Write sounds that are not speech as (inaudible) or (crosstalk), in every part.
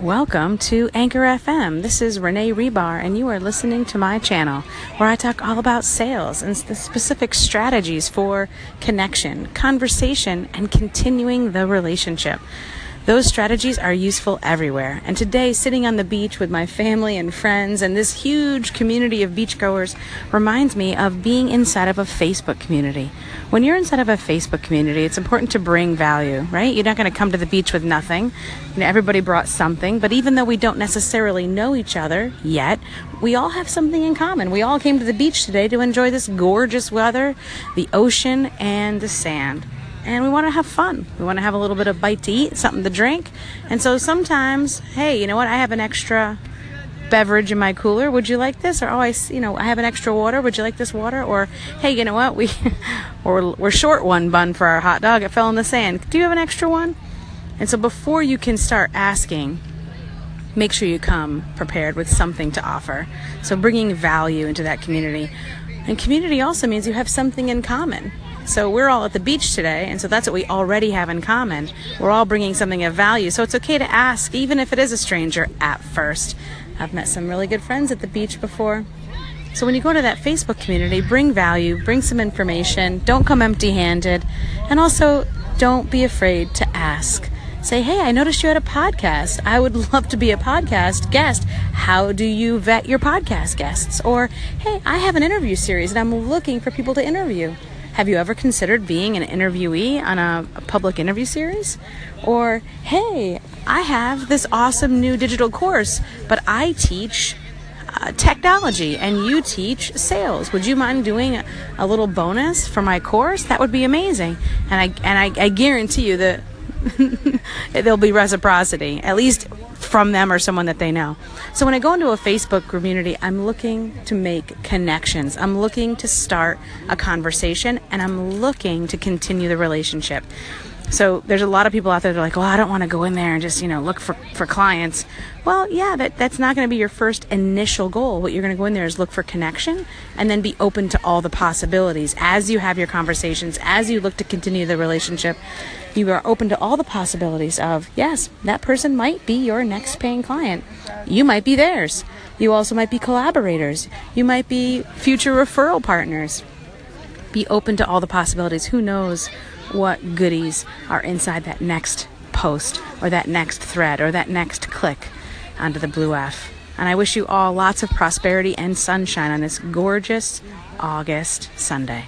Welcome to Anchor FM. This is Renee Hribar, and you are listening to my channel where I talk all about sales and the specific strategies for connection, conversation, and continuing the relationship. Those strategies are useful everywhere. And today, sitting on the beach with my family and friends and this huge community of beachgoers reminds me of being inside of a Facebook community. When you're inside of a Facebook community, it's important to bring value, right? You're not going to come to the beach with nothing. You know, everybody brought something, but even though we don't necessarily know each other yet, we all have something in common. We all came to the beach today to enjoy this gorgeous weather, the ocean, and the sand and we want to have fun. We want to have a little bit of bite to eat, something to drink. And so sometimes, hey, you know what? I have an extra beverage in my cooler. Would you like this? Or oh, I, you know, I have an extra water. Would you like this water? Or hey, you know what? We (laughs) or we're short one bun for our hot dog. It fell in the sand. Do you have an extra one? And so before you can start asking, make sure you come prepared with something to offer. So bringing value into that community. And community also means you have something in common. So we're all at the beach today, and so that's what we already have in common. We're all bringing something of value. So it's okay to ask, even if it is a stranger at first. I've met some really good friends at the beach before. So when you go to that Facebook community, bring value, bring some information, don't come empty handed, and also don't be afraid to ask. Say, hey, I noticed you had a podcast. I would (laughs) love to be a podcast guest. How do you vet your podcast guests? Or, hey, I have an interview series and I'm looking for people to interview. Have you ever considered being an interviewee on a, a public interview series? Or, hey, I have this awesome new digital course, but I teach uh, technology and you teach sales. Would you mind doing a, a, little bonus for my course? That would be amazing. And I and I, I guarantee you that (laughs) there'll be reciprocity, at least from them or someone that they know. So when I go into a Facebook community, I'm looking to make connections. I'm looking to start a conversation and I'm looking to continue the relationship. So there's a lot of people out there that are like, well, I don't want to go in there and just, you know, look for, for clients. Well, yeah, that, that's not going to be your first initial goal. What you're going to go in there is look for connection and then be open to all the possibilities as you have your conversations, as you look to continue the relationship you are open to all the possibilities of, yes, that person might be your next paying client. You might be theirs. You also might be collaborators. You might be future referral partners. Be open to all the possibilities. Who knows what goodies are inside that next post or that next thread or that next click onto the Blue F. And I wish you all lots of prosperity and sunshine on this gorgeous August Sunday.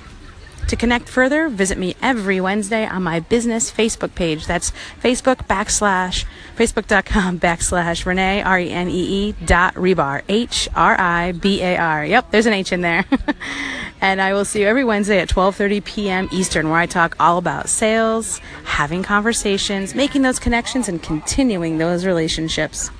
To connect further, visit me every Wednesday on my business Facebook page. That's Facebook backslash, facebook.com (laughs) backslash Renee, R-E-N-E-E dot Hribar, H-R-I-B-A-R. Yep, there's an H in there. (laughs) and I will see you every Wednesday at 12:30 p.m. Eastern where I talk all about sales, having conversations, making those connections and continuing those relationships.